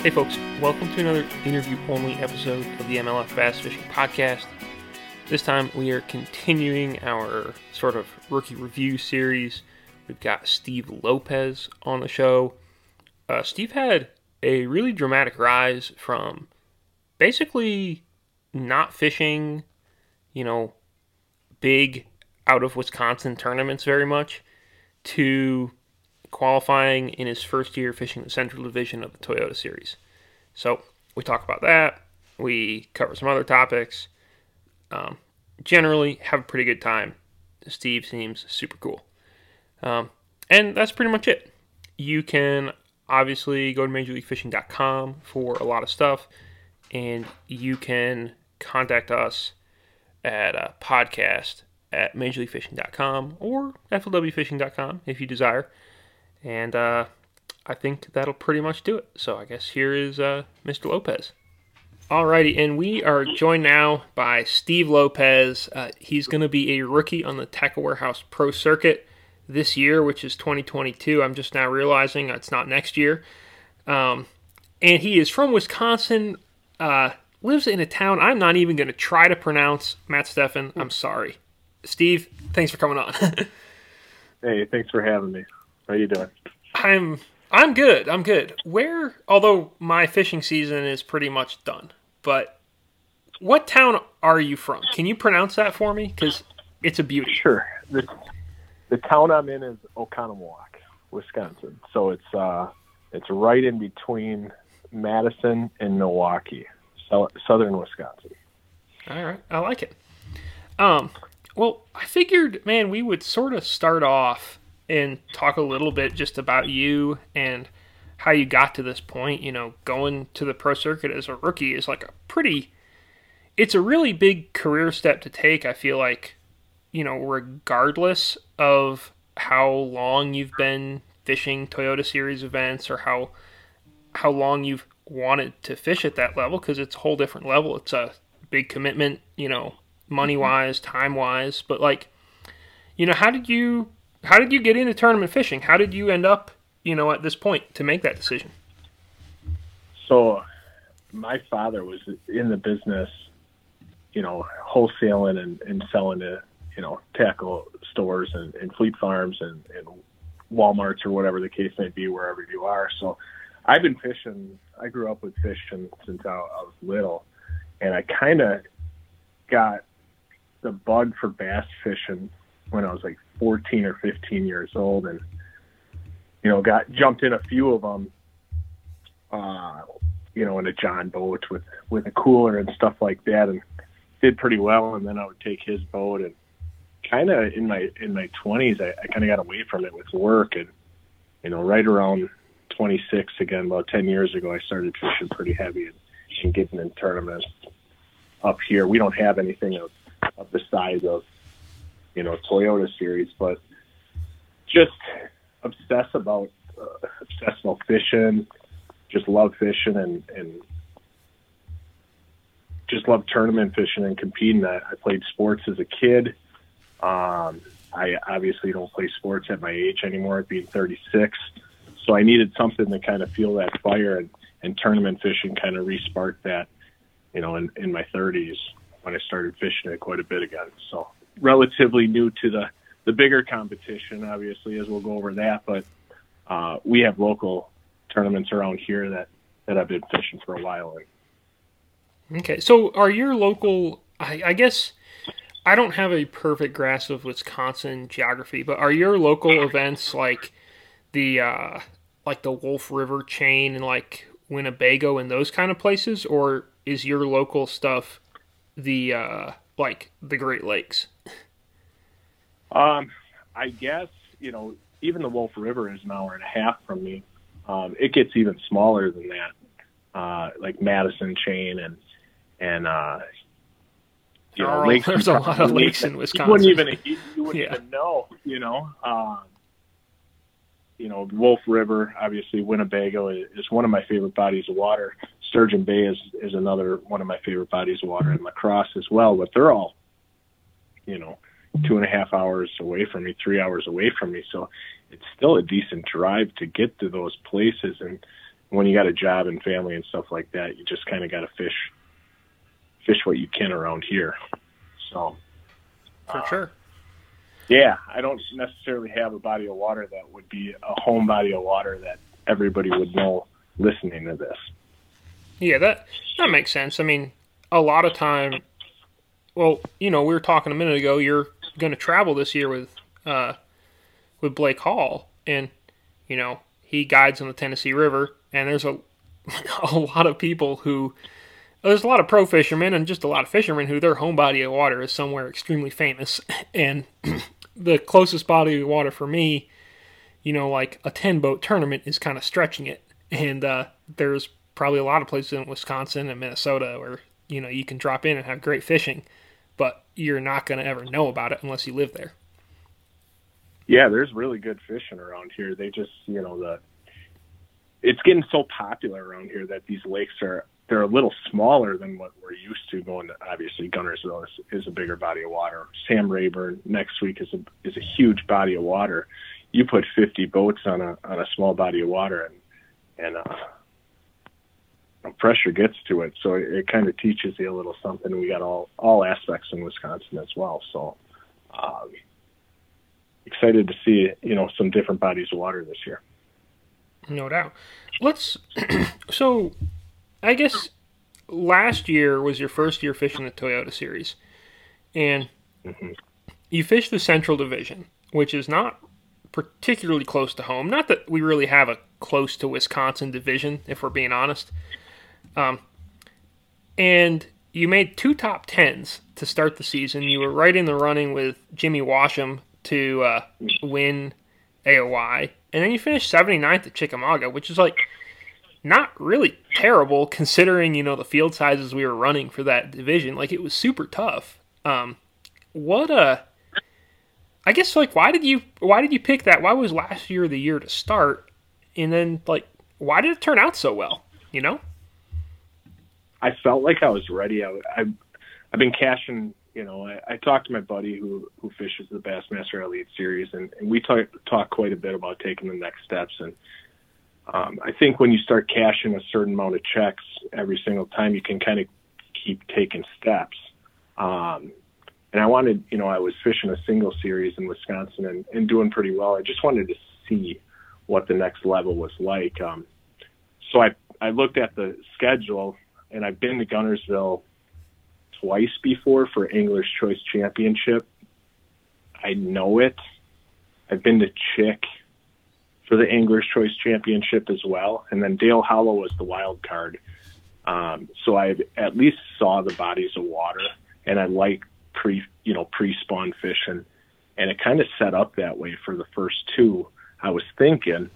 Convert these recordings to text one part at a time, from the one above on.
Hey folks, welcome to another interview only episode of the MLF Bass Fishing Podcast. This time we are continuing our sort of rookie review series. We've got Steve Lopez on the show. Uh, Steve had a really dramatic rise from basically not fishing, you know, big out of Wisconsin tournaments very much to qualifying in his first year fishing the Central Division of the Toyota Series. So we talk about that. We cover some other topics. Um, generally, have a pretty good time. Steve seems super cool. Um, and that's pretty much it. You can obviously go to MajorLeagueFishing.com for a lot of stuff, and you can contact us at a podcast at MajorLeagueFishing.com or FLWFishing.com if you desire. And uh, I think that'll pretty much do it. So I guess here is uh, Mr. Lopez. Alrighty, and we are joined now by Steve Lopez. Uh, he's going to be a rookie on the Tackle Warehouse Pro Circuit this year, which is 2022. I'm just now realizing it's not next year. Um, and he is from Wisconsin, uh, lives in a town I'm not even going to try to pronounce. Matt Steffen, I'm sorry. Steve, thanks for coming on. hey, thanks for having me. How are you doing? I'm I'm good. I'm good. Where, although my fishing season is pretty much done, but what town are you from? Can you pronounce that for me? Because it's a beauty. Sure. The, the town I'm in is Oconomowoc, Wisconsin. So it's uh, it's right in between Madison and Milwaukee, southern Wisconsin. All right, I like it. Um, well, I figured, man, we would sort of start off and talk a little bit just about you and how you got to this point. You know, going to the pro circuit as a rookie is like a pretty, it's a really big career step to take. I feel like, you know, regardless of how long you've been fishing Toyota Series events or how how long you've wanted to fish at that level because it's a whole different level. It's a big commitment, you know, money wise, time wise. But like, you know, how did you how did you get into tournament fishing? How did you end up, you know, at this point to make that decision? So, my father was in the business, you know, wholesaling and, and selling to, you know, tackle stores and, and fleet farms and, and Walmarts or whatever the case may be, wherever you are. So, I've been fishing. I grew up with fishing since I, I was little, and I kind of got the bug for bass fishing when I was like 14 or 15 years old, and you know, got jumped in a few of them. Uh, you know, in a John boat with with a cooler and stuff like that, and did pretty well. And then I would take his boat, and kind of in my in my 20s, I, I kind of got away from it with work, and you know, right around 26 again, about 10 years ago, I started fishing pretty heavy and, and getting in tournaments up here. We don't have anything of, of the size of you know Toyota series, but just obsess about uh, obsess about fishing, just love fishing and and just love tournament fishing and competing. I, I played sports as a kid. Um, I obviously don't play sports at my age anymore, being 36. So I needed something to kind of feel that fire, and, and tournament fishing kind of resparked that, you know, in, in my 30s when I started fishing it quite a bit again. So relatively new to the the bigger competition, obviously, as we'll go over that. But uh, we have local tournaments around here that that I've been fishing for a while. Okay, so are your local? I, I guess I don't have a perfect grasp of Wisconsin geography, but are your local events like the uh, like the Wolf River chain and like Winnebago and those kind of places, or is your local stuff the uh, like the Great Lakes? Um, I guess you know even the Wolf River is an hour and a half from me. Um, it gets even smaller than that, uh, like Madison Chain and and uh, you know, oh, lakes. There's a lot of lakes in Wisconsin. You wouldn't even you, you wouldn't yeah. even know, you know. Um, you know, Wolf River, obviously Winnebago is one of my favorite bodies of water. Sturgeon Bay is is another one of my favorite bodies of water, and La Crosse as well. But they're all, you know, two and a half hours away from me, three hours away from me. So it's still a decent drive to get to those places. And when you got a job and family and stuff like that, you just kind of got to fish, fish what you can around here. So for uh, sure. Yeah, I don't necessarily have a body of water that would be a home body of water that everybody would know listening to this. Yeah, that that makes sense. I mean, a lot of time well, you know, we were talking a minute ago, you're going to travel this year with uh with Blake Hall and you know, he guides on the Tennessee River and there's a a lot of people who there's a lot of pro fishermen and just a lot of fishermen who their home body of water is somewhere extremely famous and the closest body of water for me, you know, like a 10 boat tournament is kind of stretching it. And uh, there's probably a lot of places in Wisconsin and Minnesota where, you know, you can drop in and have great fishing, but you're not going to ever know about it unless you live there. Yeah, there's really good fishing around here. They just, you know, the it's getting so popular around here that these lakes are they're a little smaller than what we're used to going to obviously Guntersville is, is a bigger body of water. Sam Rayburn next week is a is a huge body of water. You put 50 boats on a on a small body of water and and uh pressure gets to it. So it, it kind of teaches you a little something. We got all all aspects in Wisconsin as well. So um, excited to see you know some different bodies of water this year. No doubt. Let's so I guess last year was your first year fishing the Toyota Series, and mm-hmm. you fished the Central Division, which is not particularly close to home. Not that we really have a close to Wisconsin division, if we're being honest. Um, and you made two top tens to start the season. You were right in the running with Jimmy Washam to uh, win AOY, and then you finished 79th at Chickamauga, which is like not really terrible considering you know the field sizes we were running for that division. Like it was super tough. Um, what a I guess like why did you why did you pick that? Why was last year the year to start? And then like why did it turn out so well? You know. I felt like I was ready. I, I I've been cashing. You know, I, I talked to my buddy who who fishes the Bassmaster Elite Series, and, and we talk talk quite a bit about taking the next steps. And um, I think when you start cashing a certain amount of checks every single time, you can kind of keep taking steps. Um, and I wanted, you know, I was fishing a single series in Wisconsin and, and doing pretty well. I just wanted to see what the next level was like. Um, so I, I looked at the schedule and I've been to Guntersville twice before for Angler's Choice Championship. I know it. I've been to Chick for the Angler's Choice Championship as well. And then Dale Hollow was the wild card. Um, so I at least saw the bodies of water, and I like pre you know pre spawn fishing, and it kind of set up that way for the first two. I was thinking,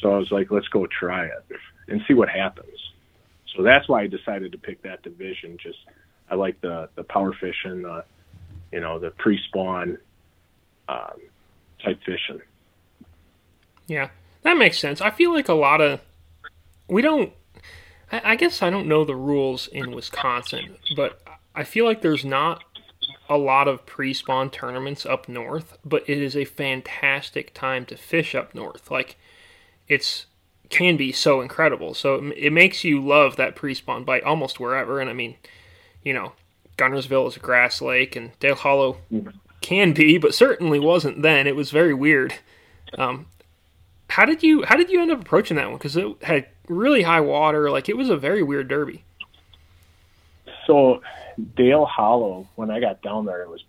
so I was like, let's go try it and see what happens. So that's why I decided to pick that division. Just I like the the power fishing, the you know the pre spawn um, type fishing. Yeah, that makes sense. I feel like a lot of we don't. I, I guess I don't know the rules in Wisconsin, but I feel like there's not a lot of pre-spawn tournaments up north, but it is a fantastic time to fish up north. Like it's can be so incredible. So it, it makes you love that pre-spawn bite almost wherever. And I mean, you know, Guntersville is a grass lake, and Dale Hollow can be, but certainly wasn't then. It was very weird. Um, how did you how did you end up approaching that one? Because it had really high water. Like it was a very weird derby. So Dale Hollow, when I got down there, it was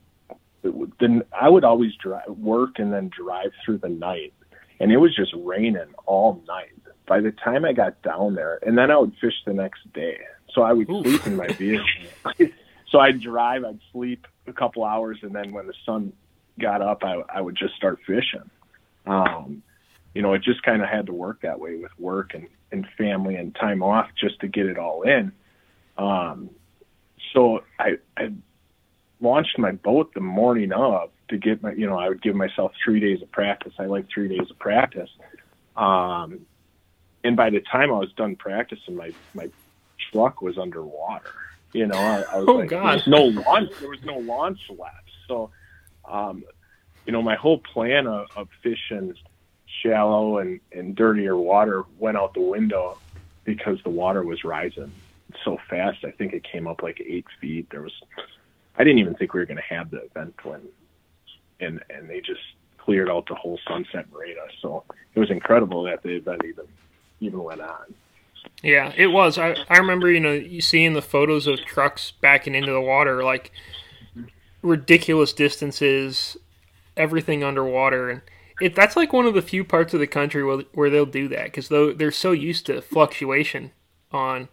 it, then I would always drive work and then drive through the night, and it was just raining all night. By the time I got down there, and then I would fish the next day. So I would sleep in my vehicle. so I'd drive, I'd sleep a couple hours, and then when the sun got up, I, I would just start fishing. Um, you know, it just kind of had to work that way with work and, and family and time off just to get it all in. Um, so I, I launched my boat the morning of to get my, you know, I would give myself three days of practice. I like three days of practice. Um, and by the time I was done practicing, my my truck was underwater. You know, I, I was Oh, like, God. there was no launch. There was no launch left. So, um, you know, my whole plan of, of fishing shallow and, and dirtier water went out the window because the water was rising so fast. I think it came up like eight feet. There was, I didn't even think we were going to have the event when, and and they just cleared out the whole Sunset Marina. So it was incredible that the event even even went on. Yeah, it was. I, I remember, you know, you seeing the photos of trucks backing into the water, like ridiculous distances, everything underwater, and it that's like one of the few parts of the country where, where they'll do that because though they're so used to fluctuation on,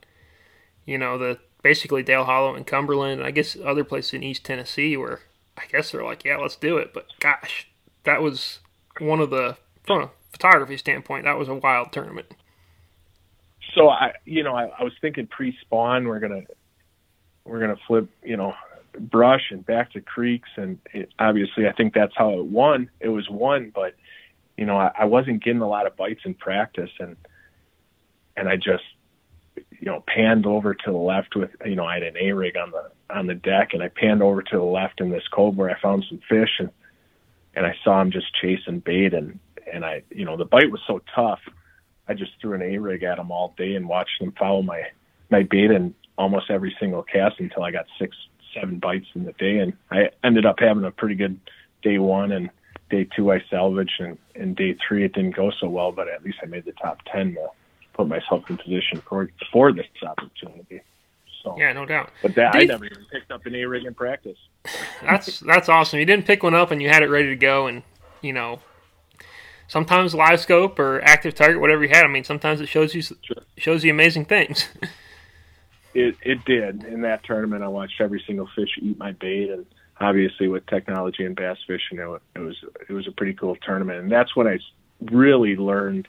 you know, the basically Dale Hollow and Cumberland, and I guess other places in East Tennessee where I guess they're like, yeah, let's do it. But gosh, that was one of the from a photography standpoint, that was a wild tournament. So I, you know, I, I was thinking pre-spawn we're gonna we're gonna flip, you know, brush and back to creeks, and it, obviously I think that's how it won. It was won, but you know, I, I wasn't getting a lot of bites in practice, and and I just you know panned over to the left with you know I had an A rig on the on the deck, and I panned over to the left in this cove where I found some fish, and and I saw him just chasing bait, and and I you know the bite was so tough. I just threw an A rig at him all day and watched him follow my my bait in almost every single cast until I got six, seven bites in the day, and I ended up having a pretty good day one and day two I salvaged, and, and day three it didn't go so well, but at least I made the top ten to put myself in position for for this opportunity. So, Yeah, no doubt. but that I never even picked up an A rig in practice. That's that's awesome. You didn't pick one up and you had it ready to go, and you know, sometimes live scope or active target, whatever you had. I mean, sometimes it shows you shows you amazing things. It it did in that tournament. I watched every single fish eat my bait, and obviously with technology and bass fishing, it, it was it was a pretty cool tournament, and that's when I really learned,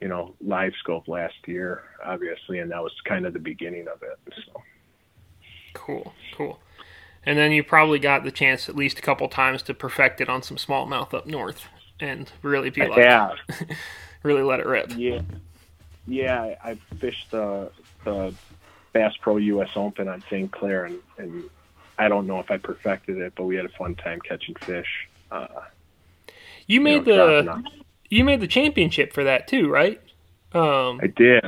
you know, live scope last year, obviously, and that was kind of the beginning of it. So cool, cool. And then you probably got the chance at least a couple times to perfect it on some smallmouth up north and really be like, yeah, really let it rip. yeah, yeah. I, I fished the the Bass Pro U.S. Open on St. Clair, and and I don't know if I perfected it, but we had a fun time catching fish. Uh, You you made know, the you made the championship for that too, right? Um, I did.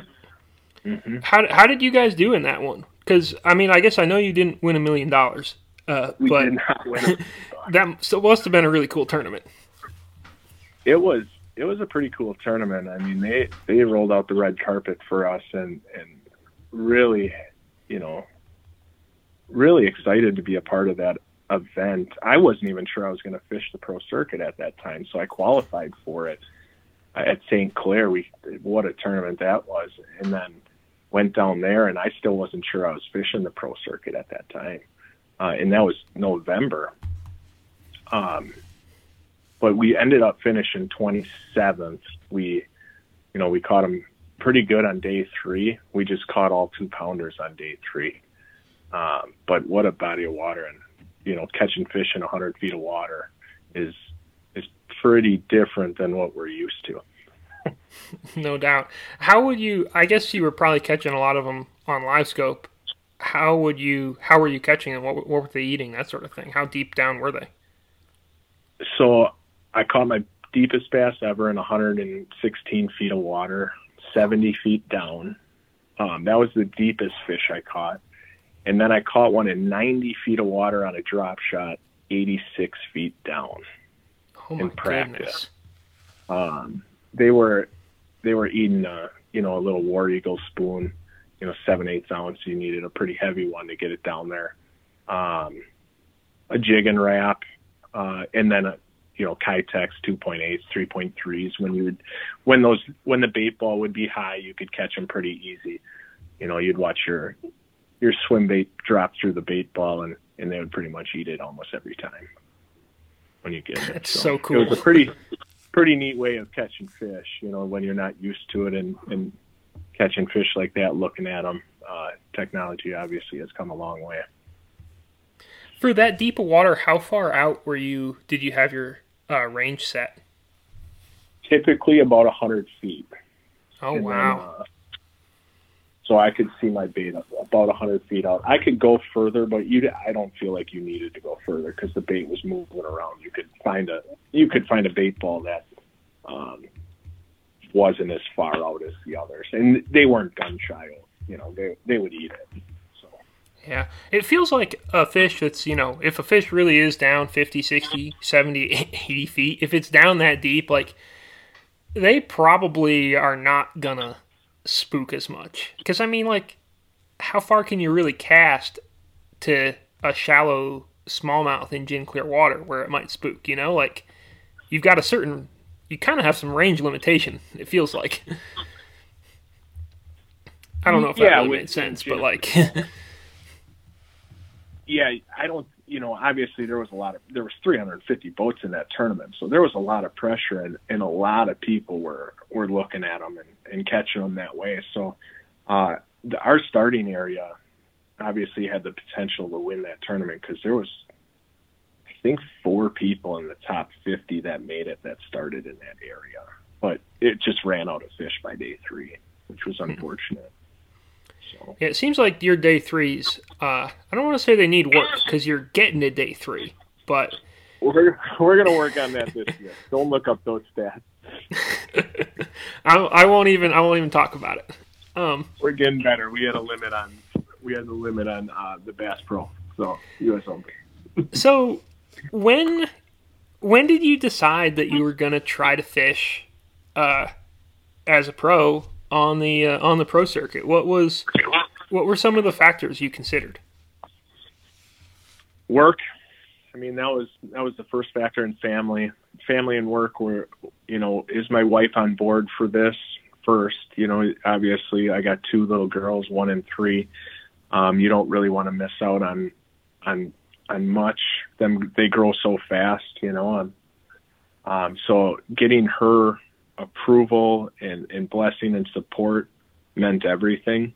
hmm how how did you guys do in that one? Because I mean, I guess I know you didn't win a million dollars, uh, We but did not win. that so must have been a really cool tournament. it was it was a pretty cool tournament. I mean, they they rolled out the red carpet for us, and and really, you know, really excited to be a part of that event. I wasn't even sure I was going to fish the pro circuit at that time, so I qualified for it at St. Clair. We what a tournament that was, and then went down there, and I still wasn't sure I was fishing the pro circuit at that time, uh, and that was November. Um, but we ended up finishing 27th. We, you know, we caught them pretty good on day three. We just caught all two pounders on day three. Um, but what a body of water, and you know, catching fish in 100 feet of water is is pretty different than what we're used to. No doubt. How would you? I guess you were probably catching a lot of them on live scope. How would you? How were you catching them? What, what were they eating? That sort of thing. How deep down were they? So I caught my deepest bass ever in 116 feet of water, 70 feet down. Um, that was the deepest fish I caught. And then I caught one in 90 feet of water on a drop shot, 86 feet down. Oh In practice. Um, they were they were eating uh, you know a little war eagle spoon, you know seven eighths ounce. You needed a pretty heavy one to get it down there. Um, a Jigging Rap, uh, and then a you know Keitech 2.8s, 3.3s. When you would when those when the bait ball would be high, you could catch them pretty easy. You know you'd watch your your swim bait drop through the bait ball and and they would pretty much eat it almost every time when you get it. That's so It cool. was a pretty pretty neat way of catching fish. You know, when you're not used to it and and catching fish like that, looking at them. Uh, technology obviously has come a long way. For that deep of water, how far out were you? Did you have your uh, range set? typically about a hundred feet. Oh And then, wow. uh, so I could see my bait about a hundred feet out. I could go further, but you, I don't feel like you needed to go further because the bait was moving around. You could find a, you could find a bait ball that um, wasn't as far out as the others, and they weren't gun shy. You know, they they would eat it. Yeah. It feels like a fish that's, you know, if a fish really is down 50, 60, 70, 80 feet, if it's down that deep, like, they probably are not gonna spook as much. Because, I mean, like, how far can you really cast to a shallow smallmouth in gin clear water where it might spook, you know? Like, you've got a certain, you kind of have some range limitation, it feels like. I don't know if that Yeah, really made sense, but like, yeah, I don't. You know, obviously there was a lot of there was 350 boats in that tournament, so there was a lot of pressure, and, and a lot of people were were looking at them and, and catching them that way. So, uh, the, our starting area obviously had the potential to win that tournament because there was, I think, four people in the top 50 that made it that started in that area, but it just ran out of fish by day three, which was unfortunate. So. Yeah, it seems like your day threes. Uh, I don't want to say they need work because you're getting to day three, but We're we're gonna work on that this year. Don't look up those stats. I, I won't even I won't even talk about it. Um, We're getting better. We had a limit on we had a limit on uh, the Bass Pro, so U.S. Open. so when when did you decide that you were gonna try to fish uh, as a pro on the uh, on the pro circuit? What was what were some of the factors you considered? Work. I mean, that was that was the first factor in family. Family and work were, you know, is my wife on board for this first? You know, obviously I got two little girls, one and three. Um, you don't really want to miss out on on on much. Them they grow so fast, you know. Um, um, so getting her approval and, and blessing and support meant everything.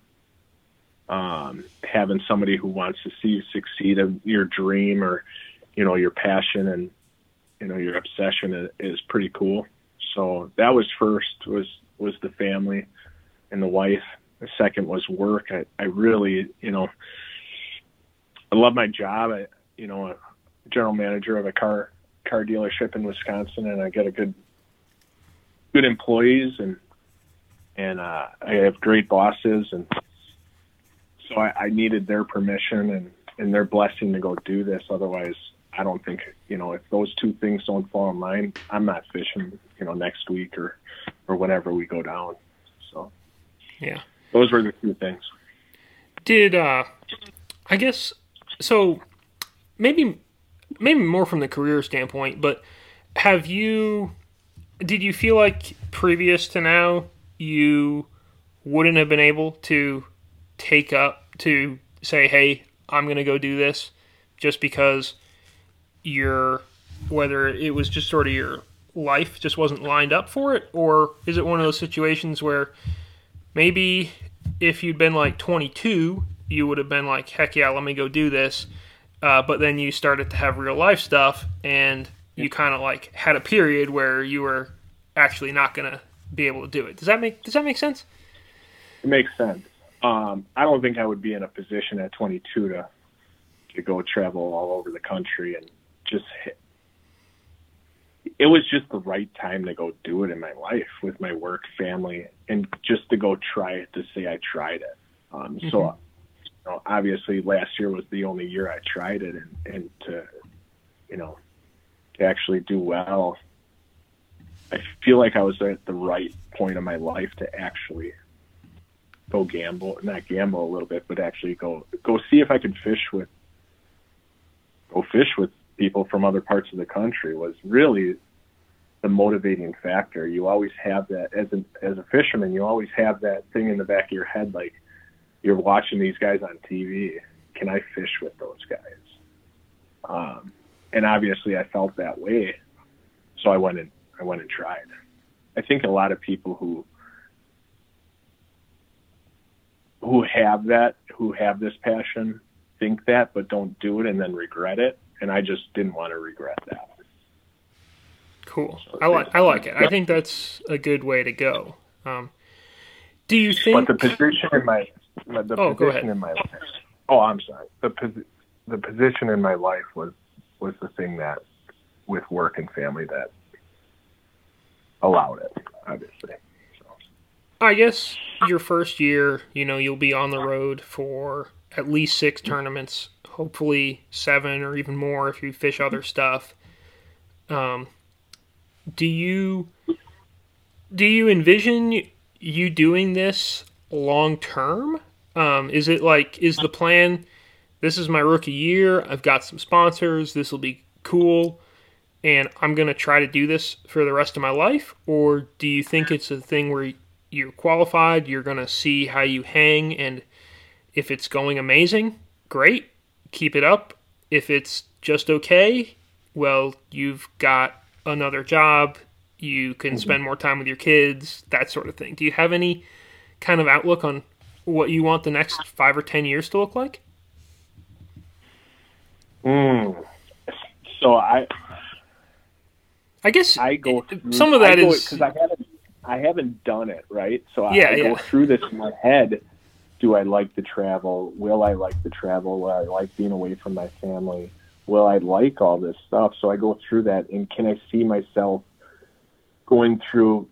Um, having somebody who wants to see you succeed in your dream or, you know, your passion and, you know, your obsession is, is pretty cool. So that was first was, was the family and the wife. The second was work. I, I really, you know, I love my job. I, you know, a general manager of a car, car dealership in Wisconsin and I get a good, good employees and, and, uh, I have great bosses and, so I, I needed their permission and, and their blessing to go do this. Otherwise, I don't think you know if those two things don't fall in line, I'm not fishing. You know, next week or or whenever we go down. So Yeah. those were the two things. Did uh, I guess so? Maybe maybe more from the career standpoint, but have you? Did you feel like previous to now you wouldn't have been able to take up to say, "Hey, I'm going to go do this," just because your whether it was just sort of your life just wasn't lined up for it, or is it one of those situations where maybe if you'd been like 22, you would have been like, "Heck yeah, let me go do this," uh, but then you started to have real life stuff, and you kind of like had a period where you were actually not going to be able to do it. Does that make Does that make sense? It makes sense. Um, I don't think I would be in a position at 22 to to go travel all over the country and just. Hit. It was just the right time to go do it in my life with my work, family, and just to go try it to say I tried it. Um, Mm-hmm. So, you know, obviously, last year was the only year I tried it, and and to, you know, to actually do well. I feel like I was at the right point of my life to actually go gamble, not gamble a little bit, but actually go go see if I could fish with go fish with people from other parts of the country was really the motivating factor. You always have that as an as a fisherman, you always have that thing in the back of your head like you're watching these guys on TV. Can I fish with those guys? Um, and obviously I felt that way. So I went and I went and tried. I think a lot of people who who have that, who have this passion, think that, but don't do it and then regret it. And I just didn't want to regret that. Cool. I like I like it. I think that's a good way to go. Um, do you think? But the position in my, my the Oh, go position ahead. in my life. Oh, I'm sorry. The the position in my life was was the thing that, with work and family, that allowed it. Obviously. So, I guess your first year, you know, you'll be on the road for at least six tournaments, hopefully seven or even more if you fish other stuff. Um, do you do you envision you doing this long term? Um, is it like is the plan? This is my rookie year. I've got some sponsors. This will be cool, and I'm gonna try to do this for the rest of my life. Or do you think it's a thing where you're qualified? You're gonna see how you hang, and if it's going amazing, great, keep it up. If it's just okay, well, you've got another job. You can mm-hmm. spend more time with your kids, that sort of thing. Do you have any kind of outlook on what you want the next five or ten years to look like? Mm. so I I guess I go through, some of that is because I haven't I haven't done it right. So I, Yeah, I yeah. go through this in my head. Do I like the travel? Will I like the travel? Will I like being away from my family? Will I like all this stuff? So I go through that, and can I see myself going through?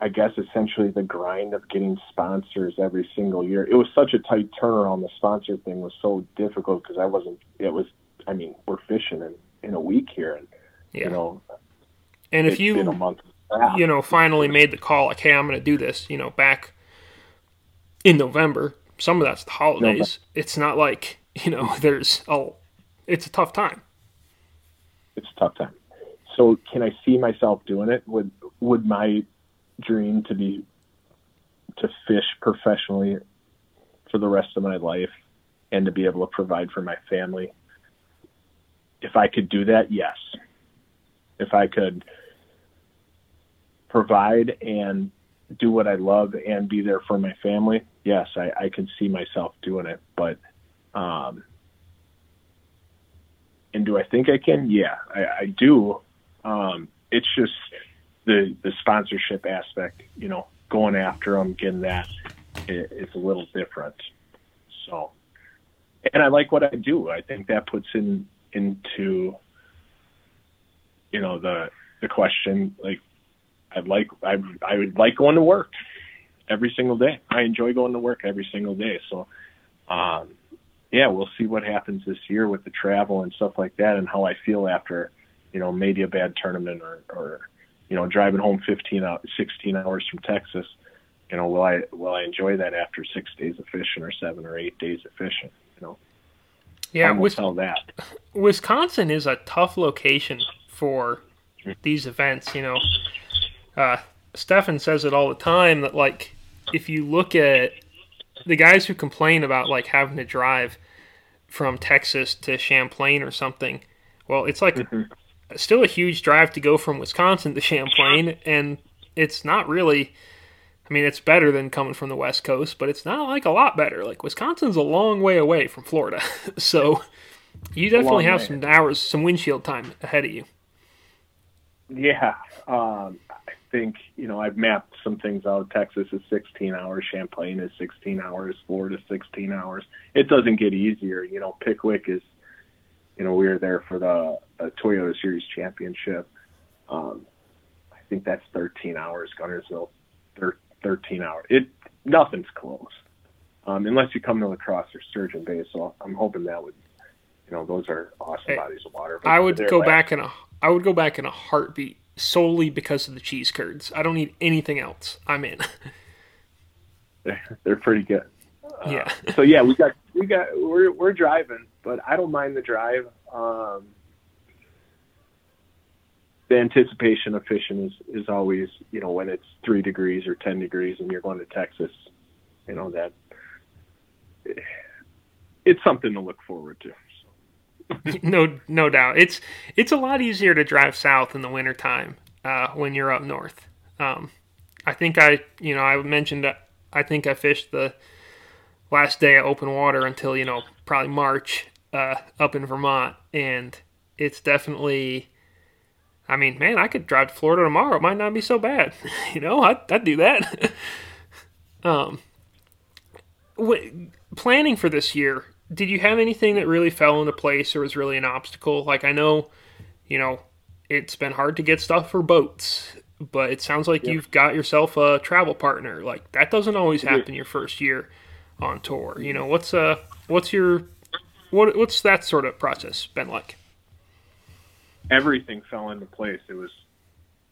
I guess essentially the grind of getting sponsors every single year. It was such a tight turnaround. The sponsor thing was so difficult because I wasn't. It was. I mean, we're fishing in in a week here, and yeah. you know, and if you been a month. you know, finally made the call, like, hey, I'm going to do this, you know, back in November. Some of that's the holidays. It's not like, you know, there's, oh, it's a tough time. it's a tough time. So can I see myself doing it? Would would my dream to be to fish professionally for the rest of my life and to be able to provide for my family? If I could do that, yes. If I could provide and do what I love and be there for my family, yes, I, I can see myself doing it. But um, and do I think I can? Yeah, I, I do. Um, it's just the the sponsorship aspect, you know, going after them, getting that i- is a little different. So, and I like what I do. I think that puts in into, you know, the the question like, I'd like I I would like going to work every single day. I enjoy going to work every single day. So, um, yeah, we'll see what happens this year with the travel and stuff like that, and how I feel after, you know, maybe a bad tournament or, or you know, driving home 15 out, 16 hours from Texas. You know, will I will I enjoy that after six days of fishing or seven or eight days of fishing? You know, Yeah, tell that. Wisconsin is a tough location for these events. You know, uh, Stefan says it all the time that like if you look at the guys who complain about like having to drive from Texas to Champlain or something, well, it's like still a huge drive to go from Wisconsin to Champlain, and it's not really. I mean, it's better than coming from the West Coast, but it's not like a lot better. Like Wisconsin's a long way away from Florida, so you definitely have way. some hours, some windshield time ahead of you. Yeah, um, I think you know I've mapped some things out. Texas is 16 hours, Champlain is 16 hours, Florida 16 hours. It doesn't get easier. You know, Pickwick is, you know, we were there for the uh, Toyota Series Championship. Um, I think that's 13 hours. Guntersville, thir- 13 hours. It nothing's close, um, unless you come to La Crosse or Sturgeon Bay. So I'm hoping that would, you know, those are awesome Hey, bodies of water. I would go last- back in a I would go back in a heartbeat solely because of the cheese curds. I don't need anything else. I'm in. They're, they're pretty good. Uh, yeah. so yeah, we got we got we're we're driving, but I don't mind the drive. Um, the anticipation of fishing is is always you know when it's three degrees or ten degrees and you're going to Texas, you know that it's something to look forward to. no no doubt. It's it's a lot easier to drive south in the wintertime uh, when you're up north. Um, I think I you know I mentioned I think I fished the last day of open water until you know probably March uh, up in Vermont, and it's definitely I mean, man, I could drive to Florida tomorrow. It might not be so bad. you know, I'd, I'd do that. um, w- planning for this year, did you have anything that really fell into place or was really an obstacle? Like, I know, you know, it's been hard to get stuff for boats, but it sounds like you've got yourself a travel partner. Like, that doesn't always happen your first year on tour. You know, what's, uh, what's your, what, what's that sort of process been like? everything fell into place. It was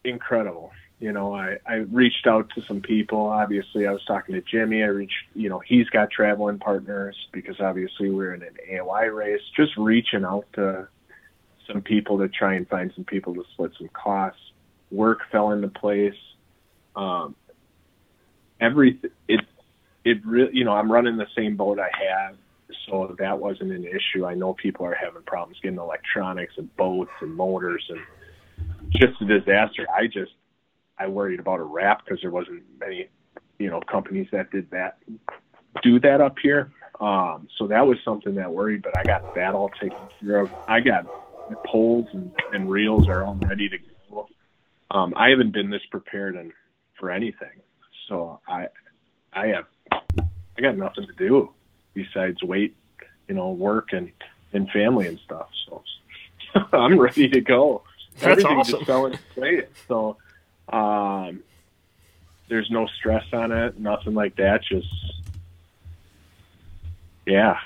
incredible. You know, I, I reached out to some people. Obviously, I was talking to Jimmy. I reached, you know, he's got traveling partners because obviously we're in an AOY race. Just reaching out to some people to try and find some people to split some costs. Work fell into place. Um, every it it really, you know, I'm running the same boat I have so that wasn't an issue. I know people are having problems getting electronics and boats and motors and just a disaster. I just I worried about a wrap because there wasn't many you know companies that did that do that up here. Um, so that was something that worried, but I got that all taken care of. I got poles and, and reels are all ready to go. Um, I haven't been this prepared in, for anything, so I I have I got nothing to do besides wait, you know, work and and family and stuff. So I'm ready to go. That's Everything awesome. just fell into place. So um, there's no stress on it, nothing like that. Just yeah.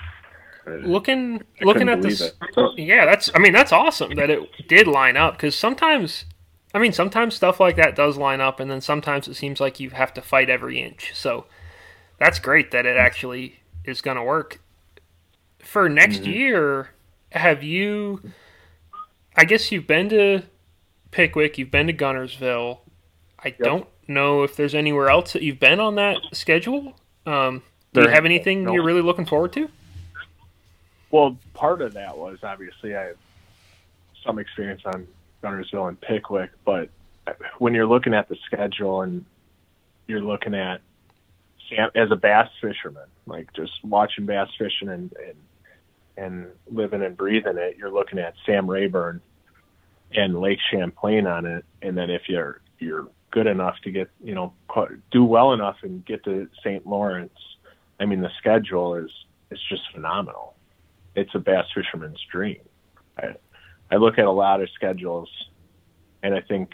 Looking I looking at this, yeah, that's I mean that's awesome that it did line up because sometimes I mean, sometimes stuff like that does line up, and then sometimes it seems like you have to fight every inch. So that's great that it actually is going to work. For next mm-hmm. year, have you? I guess you've been to Pickwick, you've been to Guntersville. I yep. don't know if there's anywhere else that you've been on that schedule. Um, do you have anything no. you're really looking forward to? Well, part of that was obviously I have some experience on Guntersville and Pickwick, but when you're looking at the schedule and you're looking at as a bass fisherman, like just watching bass fishing and, and and living and breathing it, you're looking at Sam Rayburn and Lake Champlain on it, and then if you're you're good enough to get you know do well enough and get to St. Lawrence, I mean the schedule is it's just phenomenal. It's a bass fisherman's dream. I I look at a lot of schedules, and I think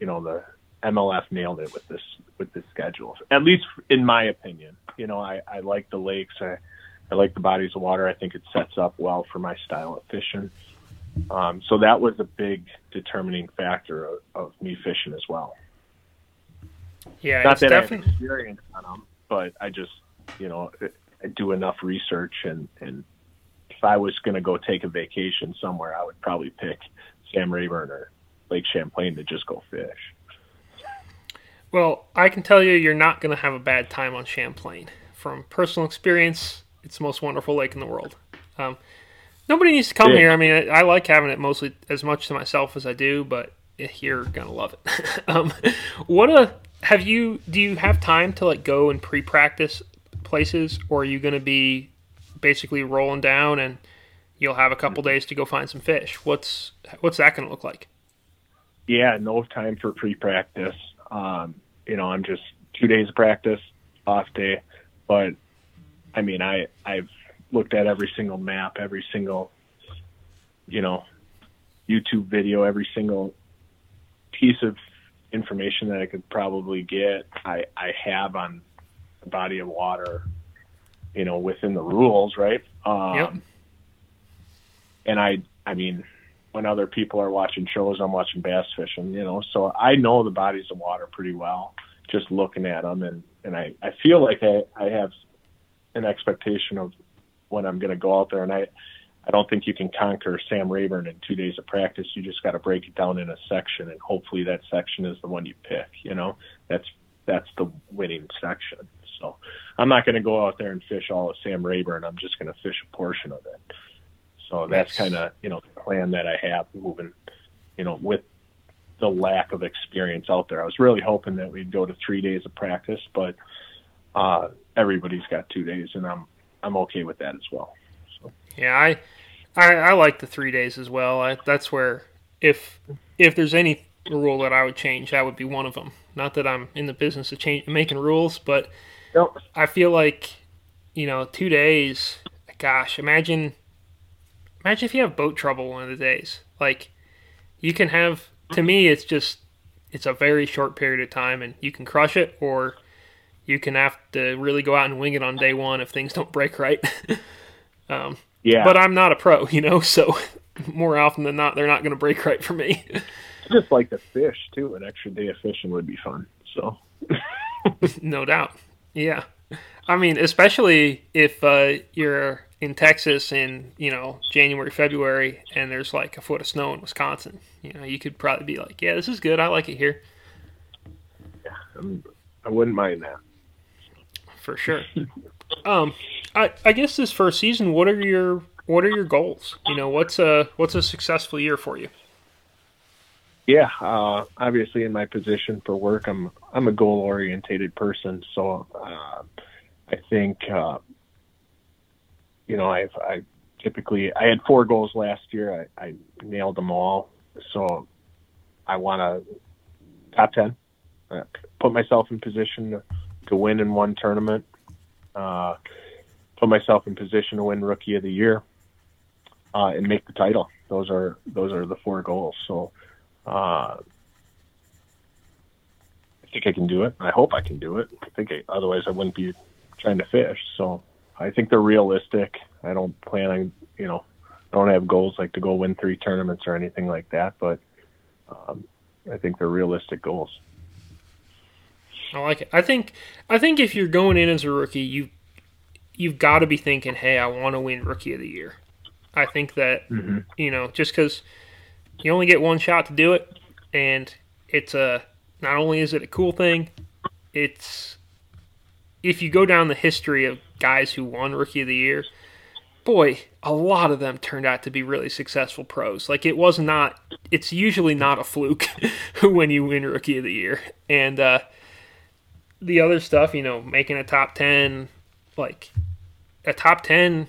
you know the MLF nailed it with this with this schedule. At least in my opinion. You know, I, I like the lakes. I, I like the bodies of water. I think it sets up well for my style of fishing. Um, so that was a big determining factor of, of me fishing as well. Yeah, not that definitely... I have experience on them, but I just you know I do enough research and and if I was going to go take a vacation somewhere, I would probably pick Sam Rayburn or Lake Champlain to just go fish. Well, I can tell you, you're not going to have a bad time on Champlain. From personal experience, it's the most wonderful lake in the world. Um, nobody needs to come yeah. here. I mean, I, I, like having it mostly as much to myself as I do, but you're gonna love it. um, what a have you? Do you have time to like go and pre-practice places, or are you going to be basically rolling down and you'll have a couple days to go find some fish? What's what's that going to look like? Yeah, no time for pre-practice. Um, you know, I'm just two days of practice, off day. But I mean, I I've looked at every single map, every single, you know, YouTube video, every single piece of information that I could probably get. I I have on the body of water, you know, within the rules, right? Um, yep. And I I mean, when other people are watching shows, I'm watching bass fishing, you know. So I know the bodies of water pretty well, just looking at them, and and I I feel like I I have an expectation of when I'm going to go out there, and I I don't think you can conquer Sam Rayburn in two days of practice. You just got to break it down in a section, and hopefully that section is the one you pick. You know, that's that's the winning section. So I'm not going to go out there and fish all of Sam Rayburn. I'm just going to fish a portion of it. So that's kind of you know the plan that I have moving, you know, with the lack of experience out there. I was really hoping that we'd go to three days of practice, but uh, everybody's got two days, and I'm I'm okay with that as well. So. Yeah, I, I, I like the three days as well. I, that's where if if there's any rule that I would change, that would be one of them. Not that I'm in the business of change, making rules, but Yep. I feel like you know two days. Gosh, imagine imagine if you have boat trouble one of the days. Like you can have. To me, it's just it's a very short period of time, and you can crush it, or you can have to really go out and wing it on day one if things don't break right. um, Yeah. but I'm not a pro, you know, so more often than not, they're not going to break right for me. just like the fish too. An extra day of fishing would be fun. So no doubt. Yeah. I mean, especially if uh, you're in Texas in, you know, January, February, and there's like a foot of snow in Wisconsin. You know, you could probably be like, yeah, this is good. I like it here um, I wouldn't mind that. for sure. um, I, I guess this first season, what are your what are your goals? You know, what's a what's a successful year for you? Yeah, uh, obviously in my position for work, I'm I'm a goal orientated person. So uh, I think uh, you know I've I typically I had four goals last year. I, I nailed them all. So I want to top ten. Uh, put myself in position to, to win in one tournament. Uh, put myself in position to win Rookie of the Year. Uh, and make the title. Those are those are the four goals. So uh, I think I can do it. I hope I can do it. I think I, otherwise I wouldn't be trying to fish. So I think they're realistic. I don't plan on, you know, I don't have goals like to go win three tournaments or anything like that, but um, I think they're realistic goals. I like it. I think I think if you're going in as a rookie, you you've got to be thinking, "Hey, I want to win Rookie of the Year." I think that Mm-hmm. you know, just because you only get one shot to do it, and it's a not only is it a cool thing, it's if you go down the history of guys who won Rookie of the Year, boy, a lot of them turned out to be really successful pros. Like it was not, it's usually not a fluke when you win Rookie of the Year, and uh, the other stuff, you know, making a top ten, like a top ten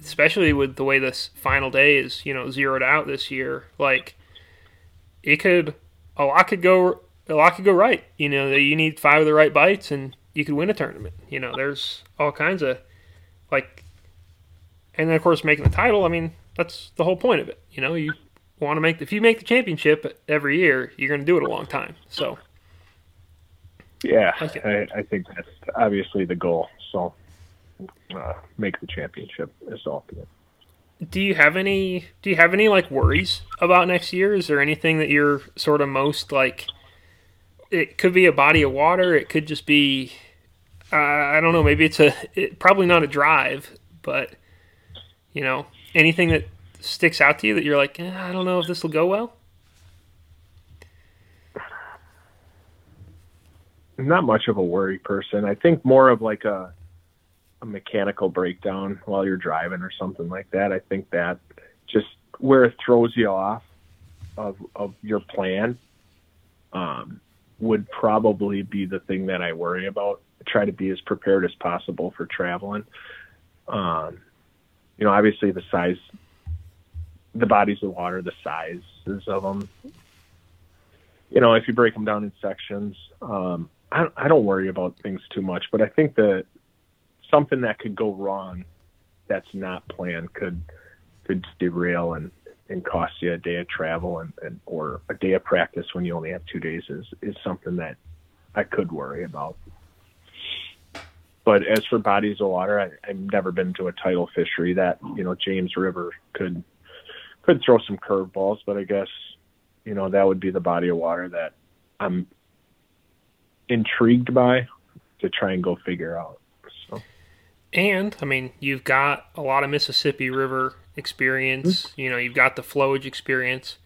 especially with the way this final day is, you know, zeroed out this year, like it could a lot could go a lot could go right. You know, you need five of the right bites and you could win a tournament. You know, there's all kinds of like and then of course making the title, I mean, that's the whole point of it. You know, you want to make if you make the championship every year, you're going to do it a long time. So, Yeah. I, I think that's obviously the goal. So uh, make the championship is ultimate. do you have any do you have any like worries about next year is there anything that you're sort of most like it could be a body of water it could just be uh, i don't know maybe it's a it, probably not a drive but you know anything that sticks out to you that you're like eh, i don't know if this will go well I'm not much of a worry person. I think more of like a a mechanical breakdown while you're driving or something like that. I think that just where it throws you off of of your plan um, would probably be the thing that I worry about. I try to be as prepared as possible for traveling. Um, you know, obviously the size, the bodies of water, the sizes of them. You know, if you break them down in sections, um, I, I don't worry about things too much, but I think that something that could go wrong that's not planned could could derail and, and cost you a day of travel and, and or a day of practice when you only have two days is, is something that I could worry about. But as for bodies of water, I, I've never been to a tidal fishery that, you know, James River could could throw some curveballs, but I guess, you know, that would be the body of water that I'm intrigued by to try and go figure out. So And I mean, you've got a lot of Mississippi River experience. You know, you've got the flowage experience.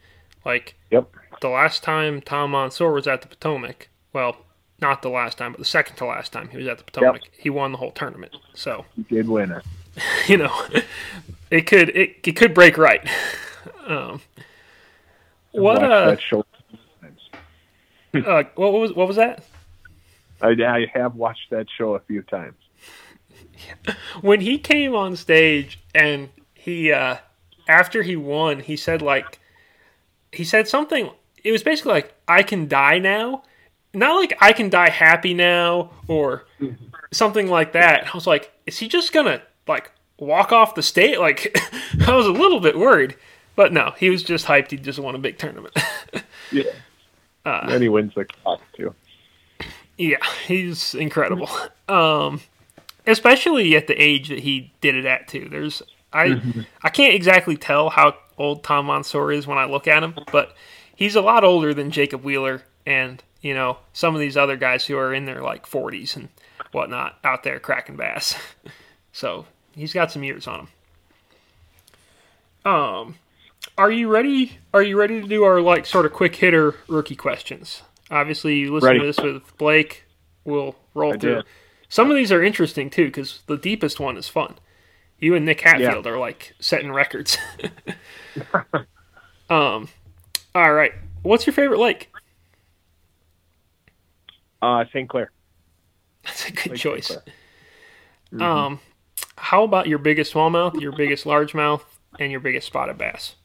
Like Yep. the last time Tom Monsoor was at the Potomac, well, not the last time, but the second to last time he was at the Potomac, he won the whole tournament. So you did win it. you know, it could it, it could break right. Um, what uh, that show uh, what was what was that? I, I have watched that show a few times. when he came on stage and he uh after he won he said like he said something. It was basically like, "I can die now," not like "I can die happy now" or something like that. I was like, "Is he just gonna like walk off the stage?" Like, I was a little bit worried, but no, he was just hyped. He just won a big tournament. Yeah. Uh, and he wins the class too. Yeah, he's incredible. Um, especially at the age that he did it at too. There's I I can't exactly tell how old Tom Monsoor is when I look at him, but he's a lot older than Jacob Wheeler and you know some of these other guys who are in their like 40s and whatnot out there cracking bass. so he's got some years on him. Um, are you ready? Are you ready to do our like sort of quick hitter rookie questions? Obviously, you listen Ready. to this with Blake. We'll roll I through. did. Some of these are interesting too because the deepest one is fun. You and Nick Hatfield are like setting records. um, all right. What's your favorite lake? Uh, St. Clair. That's a good Lake choice. Clair. Um, how about your biggest smallmouth, your biggest largemouth, and your biggest spotted bass?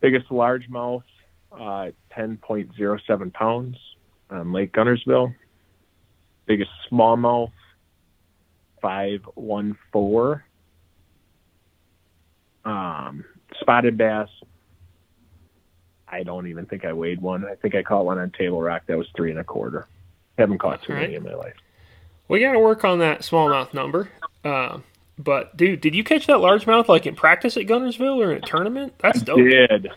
Biggest largemouth, uh, 10.07 pounds on Lake Guntersville. Biggest smallmouth, 514. Um, spotted bass, I don't even think I weighed one. I think I caught one on Table Rock that was three and a quarter. Haven't caught too All many in my life. We got to work on that smallmouth number. Um, but dude, did you catch that largemouth like in practice at Guntersville or in a tournament? That's dope. did.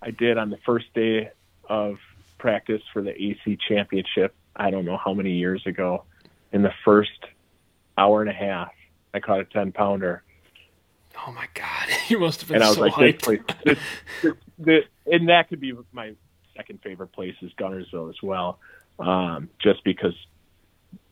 I did on the first day of practice for the AC championship. I don't know how many years ago. In the first hour and a half, I caught a 10 pounder. Oh my god, you must have been And I was so like, hyped. this place, this, this, this, and that could be my second favorite place is Guntersville as well, um, just because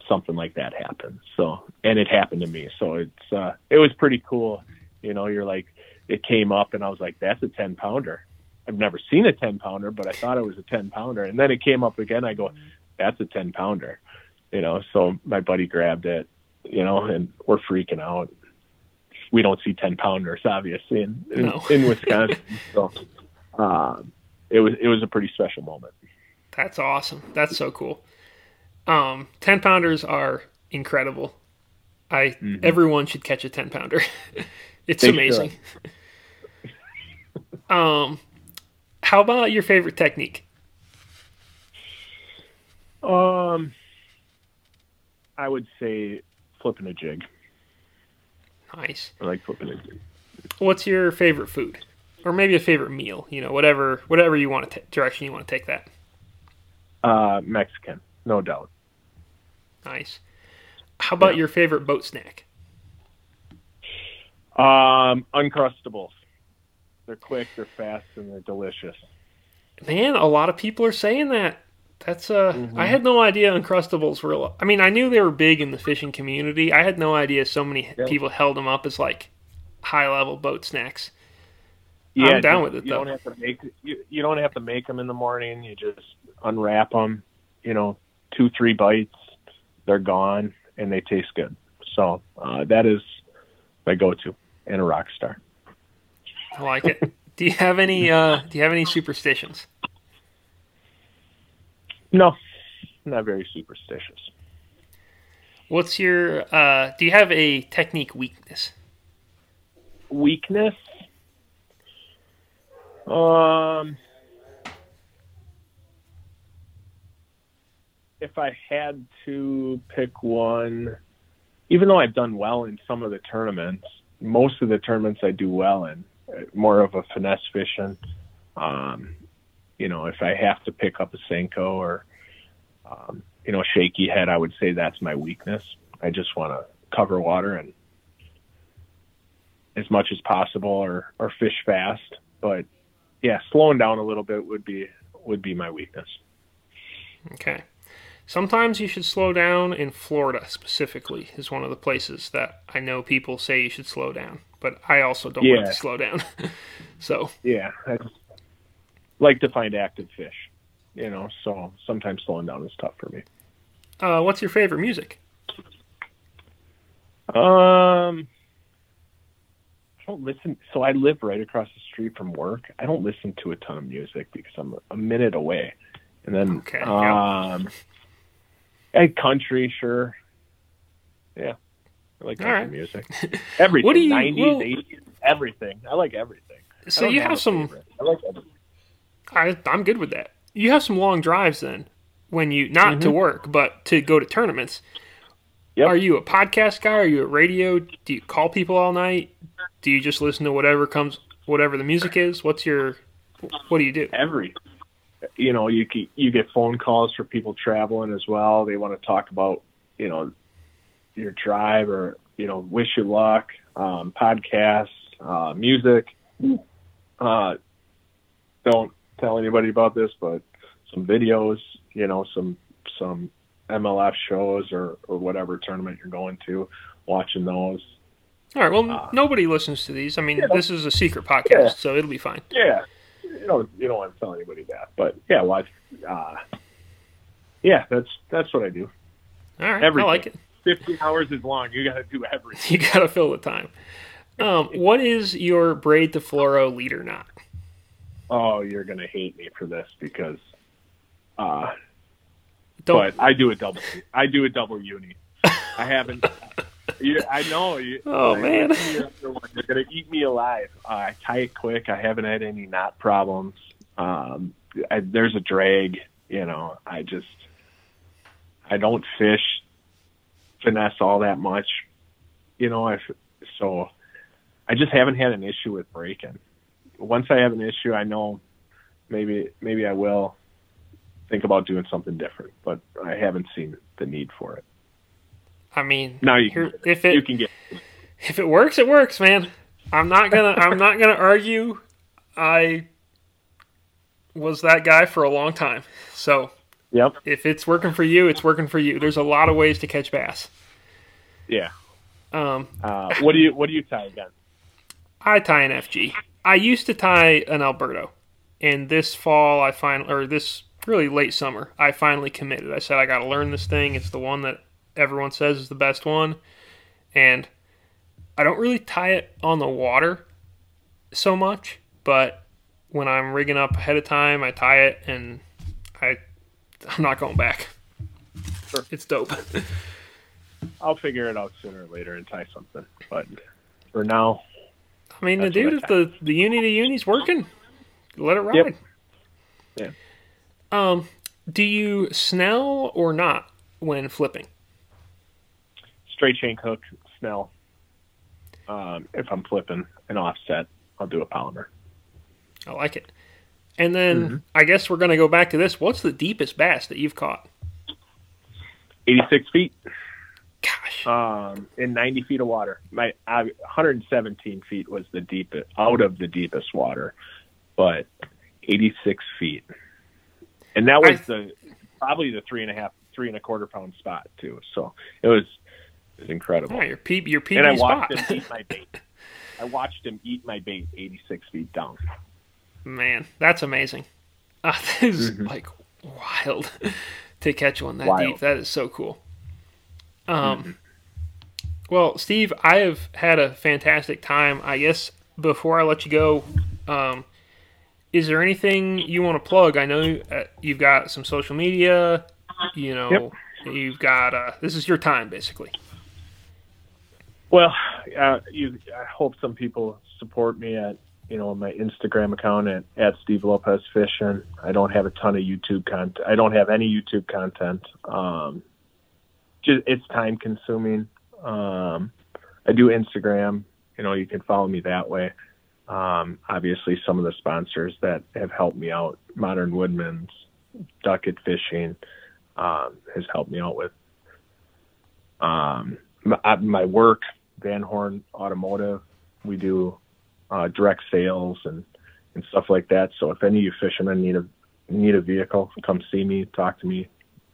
something like that happened. So, and it happened to me. So it's, uh, it was pretty cool. You know, you're like, it came up and I was like, that's a 10 pounder. I've never seen a 10 pounder, but I thought it was a 10 pounder. And then it came up again. I go, that's a 10 pounder, you know? So my buddy grabbed it, you know, and we're freaking out. We don't see 10 pounders, obviously, in, in, No. in Wisconsin. so, um, it was, it was a pretty special moment. That's awesome. That's so cool. Um, ten pounders are incredible. I everyone should catch a ten pounder. it's They amazing. um, how about your favorite technique? Um, I would say flipping a jig. Nice. I like flipping a jig. What's your favorite food, or maybe a favorite meal? You know, whatever, whatever you want to ta direction you want to take that. Uh, Mexican, no doubt. Nice. How about Yeah. your favorite boat snack? Um, Uncrustables. They're quick, they're fast, and they're delicious. Man, a lot of people are saying that. That's uh, I had no idea Uncrustables were. I mean, I knew they were big in the fishing community. I had no idea so many Yeah. people held them up as like high level boat snacks. Yeah, I'm down with it, You though. don't have to make you, you don't have to make them in the morning. You just unwrap them. You know, two three bites, they're gone, and they taste good. So uh, that is my go-to and a rock star. I like it. do you have any? uh Do you have any superstitions? No, not very superstitious. What's your? uh Do you have a technique weakness? weakness um if i had to pick one even though i've done well in some of the tournaments most of the tournaments i do well in uh, more of a finesse fishing um you know if i have to pick up a senko or um you know a shaky head i would say that's my weakness i just want to cover water and as much as possible or or fish fast but yeah slowing down a little bit would be would be my weakness Okay. Sometimes you should slow down in Florida specifically is one of the places that I know people say you should slow down, but I also don't like to slow down. so yeah i just like to find active fish you know so sometimes slowing down is tough for me Uh, what's your favorite music? um I don't listen. So I live right across the street from work. I don't listen to a ton of music because I'm a minute away. And then, Okay, yeah. um, and country, sure. Yeah, I like country right. music. Everything. What do you- 90s, well- 80s, everything. I like everything. So you have have some. favorite. I like everything. I, I'm good with that. You have some long drives then, when you not to work, but to go to tournaments. Yep. Are you a podcast guy? Are you a radio? Do you call people all night? Do you just listen to whatever comes, whatever the music is? What's your, what do you do? every you know you get, you get phone calls for people traveling as well they want to talk about you know your drive or you know wish you luck um podcasts uh music uh don't tell anybody about this but some videos you know some some mlf shows or or whatever tournament you're going to watching those All right. Well, Uh, nobody listens to these. I mean, this is a secret podcast, Yeah. so it'll be fine. yeah you know you don't want to tell anybody that but yeah watch uh yeah that's that's what i do All right. Everything. I like it. 15 hours is long. You got to do everything. You got to fill the time. Um, what is your braid to fluoro leader knot? Oh, you're going to hate me for this because, uh, Don't. but I do a double. I do a double uni. I haven't. You, I know. You, Oh, I- man. You're going to eat me alive. Uh, I tie it quick. I haven't had any knot problems. Um, I, there's a drag. You know, I just, I don't fish finesse all that much. You know, I so I just haven't had an issue with breaking. Once I have an issue, I know maybe maybe I will think about doing something different, but I haven't seen the need for it. I mean, Now you can, if you it can get if it works, it works, man. I'm not gonna I'm not gonna argue. I was that guy for a long time. So yep, if it's working for you, it's working for you. There's a lot of ways to catch bass. yeah. Um, Uh, what do you what do you tie again? I tie an FG. I used to tie an Alberto, and this fall I find or this really late summer I finally committed. I said I got to learn this thing. It's the one that everyone says is the best one, and I don't really tie it on the water so much, but when I'm rigging up ahead of time, I tie it, and I I'm not going back. Sure. It's dope. I'll figure it out sooner or later and tie something. But for now, I mean, the That's what dude, if the the uni to uni's working, let it ride. Yep. Yeah. Um, do you snell or not when flipping? straight chain hook, snell. Um, if I'm flipping an offset, I'll do a Palomar. I like it. And then Mm-hmm. I guess we're gonna go back to this. What's the deepest bass that you've caught? 86 feet Gosh, um, in 90 feet of water. My I, 117 feet was the deepest out of the deepest water, but 86 feet, and that was I- the probably the three and a half, three and a quarter pound spot too. So it was it was incredible. yeah, your P, your PB and I spot. watched him eat my bait. I watched him eat my bait 86 feet down. Man, that's amazing. Uh, that is Mhm. like wild to catch one that Wild. deep. That is so cool. Um, well, Steve, I have had a fantastic time. I guess before I let you go, um, is there anything you want to plug? I know uh, you've got some social media. You know, you've got uh, this is your time basically. Well, uh, you, I hope some people support me at you know my Instagram account at, at Steve Lopez Fishing. I don't have a ton of YouTube content. I don't have any YouTube content. Um, just it's time consuming. Um, I do Instagram. You know, you can follow me that way. Um, obviously, some of the sponsors that have helped me out, Modern Woodmen's, Duckett Fishing, um, has helped me out with um, my, uh, my work, Van Horn Automotive. We do uh, direct sales and, and stuff like that. So if any of you fishermen need a need a vehicle, come see me, talk to me.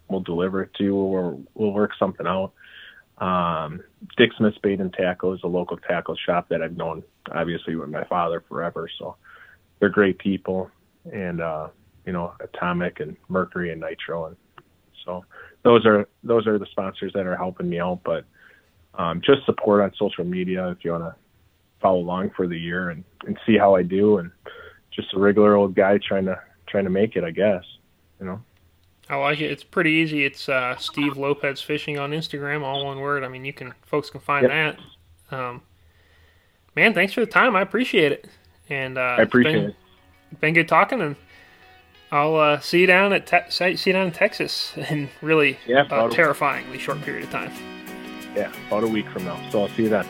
We'll deliver it to you, or we'll work something out. Um, Dick Smith's Bait and Tackle is a local tackle shop that I've known, obviously, with my father forever. So they're great people, and uh, you know, Atomic and Mercury and Nitro, and so those are those are the sponsors that are helping me out. But um, just support on social media if you want to follow along for the year and, and see how I do and just a regular old guy trying to trying to make it, I guess. You know. I like it. It's pretty easy. It's uh, Steve Lopez Fishing on Instagram, all one word. I mean, you can folks can find yep. that. Um, man, thanks for the time. I appreciate it. And uh, I appreciate been, it. Been good talking, and I'll uh, see you down at te- see you down in Texas in really yeah, uh, terrifyingly short period of time. Yeah, about a week from now. So I'll see you then.